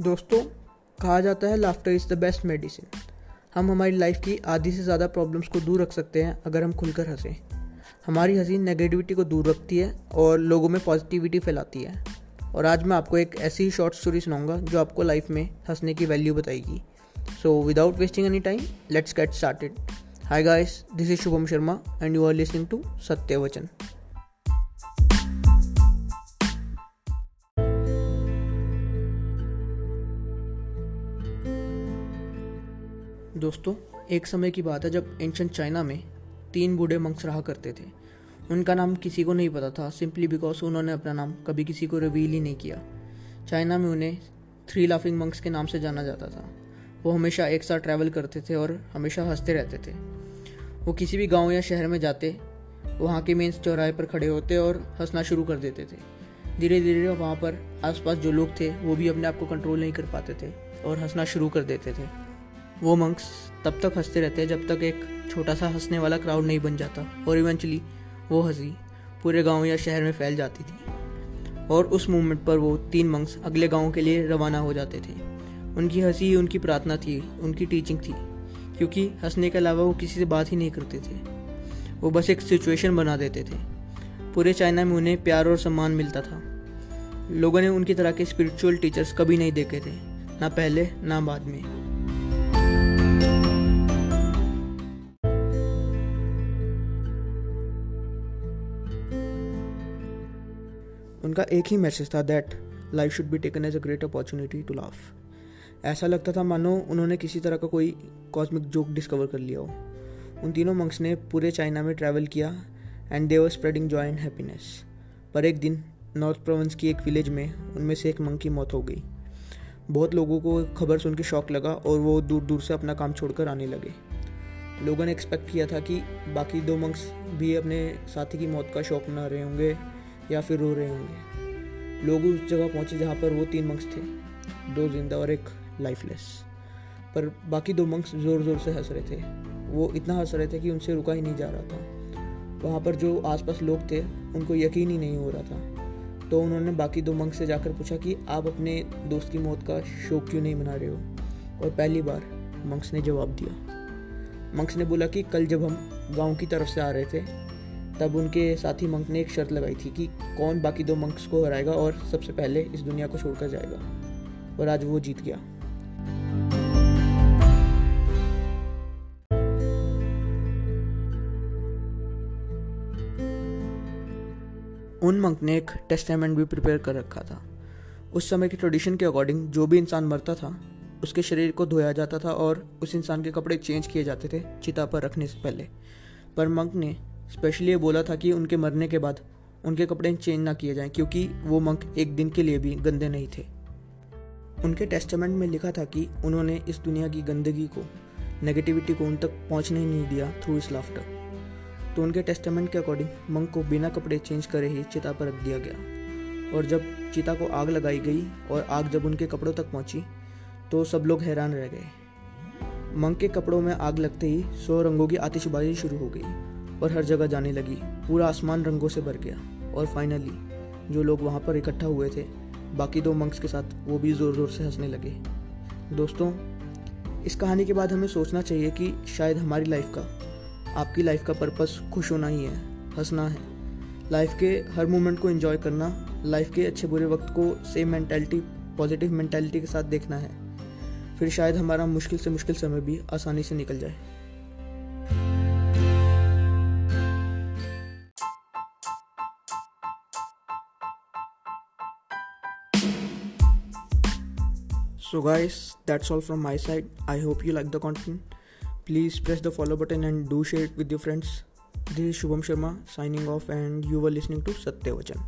दोस्तों, कहा जाता है laughter is the best medicine हम हमारी लाइफ की आधी से ज़्यादा प्रॉब्लम्स को दूर रख सकते हैं अगर हम खुलकर हंसें। हमारी हँसी नेगेटिविटी को दूर रखती है और लोगों में पॉजिटिविटी फैलाती है। और आज मैं आपको एक ऐसी ही शॉर्ट स्टोरी सुनाऊँगा जो आपको लाइफ में हंसने की वैल्यू बताएगी। So without wasting any time let's get started hi guys this is Shubham Sharma and you are listening to Satya Vachan दोस्तों, एक समय की बात है जब एंशंट चाइना में तीन बूढ़े मंक्स रहा करते थे। उनका नाम किसी को नहीं पता था सिंपली बिकॉज़ उन्होंने अपना नाम कभी किसी को रिवील ही नहीं किया। चाइना में उन्हें थ्री लाफिंग मंक्स के नाम से जाना जाता था। वो हमेशा एक साथ ट्रैवल करते थे और हमेशा हँसते रहते थे। वो किसी भी गाँव या शहर में जाते, वहाँ के मेन चौराहे पर खड़े होते और हंसना शुरू कर देते थे। धीरे धीरे वहाँ पर आसपास जो लोग थे, वो भी अपने आप को कंट्रोल नहीं कर पाते थे और हंसना शुरू कर देते थे। वो मंक्स तब तक हँसते रहते हैं जब तक एक छोटा सा हंसने वाला क्राउड नहीं बन जाता और इवेंचुअली वो हँसी पूरे गाँव या शहर में फैल जाती थी। और उस मूवमेंट पर वो तीन मंक्स अगले गाँव के लिए रवाना हो जाते थे। उनकी हँसी ही उनकी प्रार्थना थी, उनकी टीचिंग थी, क्योंकि हंसने के अलावा वो किसी से बात ही नहीं करते थे। वो बस एक सिचुएशन बना देते थे। पूरे चाइना में उन्हें प्यार और सम्मान मिलता था। लोगों ने उनकी तरह के स्पिरिचुअल टीचर्स कभी नहीं देखे थे, ना पहले, ना बाद में। उनका एक ही मैसेज था that life should be taken as a great opportunity to laugh ऐसा लगता था, मानो उन्होंने किसी तरह का कोई कॉस्मिक जोक डिस्कवर कर लिया हो। उन तीनों मंक्स ने पूरे चाइना में ट्रैवल किया and they were spreading joy and happiness पर एक दिन नॉर्थ प्रोविंस की एक विलेज में उनमें से एक मंक की मौत हो गई। बहुत लोगों को खबर सुन के शौक लगा और वो दूर दूर से अपना काम छोड़कर आने लगे। लोगों ने एक्सपेक्ट किया था कि बाकी दो मंक्स भी अपने साथी की मौत का शौक मना रहे होंगे। या फिर रो रहे होंगे। लोग उस जगह पहुँचे जहाँ पर वो तीन मंक्स थे, दो ज़िंदा और एक लाइफलेस पर बाकी दो मंक्स ज़ोर ज़ोर से हंस रहे थे। वो इतना हंस रहे थे कि उनसे रुका ही नहीं जा रहा था। वहाँ पर जो आसपास लोग थे, उनको यकीन ही नहीं हो रहा था। तो उन्होंने बाकी दो मंक्स से जाकर पूछा कि आप अपने दोस्त की मौत का शोक क्यों नहीं मना रहे हो? और पहली बार मंक्स ने जवाब दिया। मंक्स ने बोला कि कल जब हम गाँव की तरफ़ से आ रहे थे तब उनके साथी मंक ने एक शर्त लगाई थी कि कौन बाकी दो मंक्स को हराएगा और सबसे पहले इस दुनिया को छोड़कर जाएगा। और आज वो जीत गया। उन मंक ने एक टेस्टामेंट भी प्रिपेयर कर रखा था। उस समय के ट्रेडिशन के अकॉर्डिंग जो भी इंसान मरता था, उसके शरीर को धोया जाता था और उस इंसान के कपड़े चेंज किए जाते थे चिता पर रखने से पहले। पर मंक ने स्पेशली ये बोला था कि उनके मरने के बाद उनके कपड़े चेंज ना किए जाएँ, क्योंकि वो मंक एक दिन के लिए भी गंदे नहीं थे। उनके टेस्टामेंट में लिखा था कि उन्होंने इस दुनिया की गंदगी को नेगेटिविटी को उन तक पहुँचने नहीं दिया थ्रू इस लाफ्टर तो उनके टेस्टामेंट के अकॉर्डिंग मंक को बिना कपड़े चेंज करे ही चिता पर रख दिया गया। और जब चिता को आग लगाई गई और आग जब उनके कपड़ों तक पहुँची तो सब लोग हैरान रह गए। मंक के कपड़ों में आग लगते ही सौ रंगों की आतिशबाजी शुरू हो गई। और हर जगह जाने लगी। पूरा आसमान रंगों से भर गया। और फाइनली जो लोग वहाँ पर इकट्ठा हुए थे, बाकी दो मंक्स के साथ, वो भी ज़ोर ज़ोर से हंसने लगे। दोस्तों, इस कहानी के बाद हमें सोचना चाहिए कि शायद हमारी लाइफ का, आपकी लाइफ का पर्पस खुश होना ही है, हंसना है। लाइफ के हर मोमेंट को एंजॉय करना लाइफ के अच्छे बुरे वक्त को सेम मैंटेलिटी पॉजिटिव मैंटेलिटी के साथ देखना है। फिर शायद हमारा मुश्किल से मुश्किल समय भी आसानी से निकल जाए। So guys that's all from my side. I hope you like the content. Please press the follow button and do share it with your friends. This is shubham sharma signing off and you were listening to satyavachan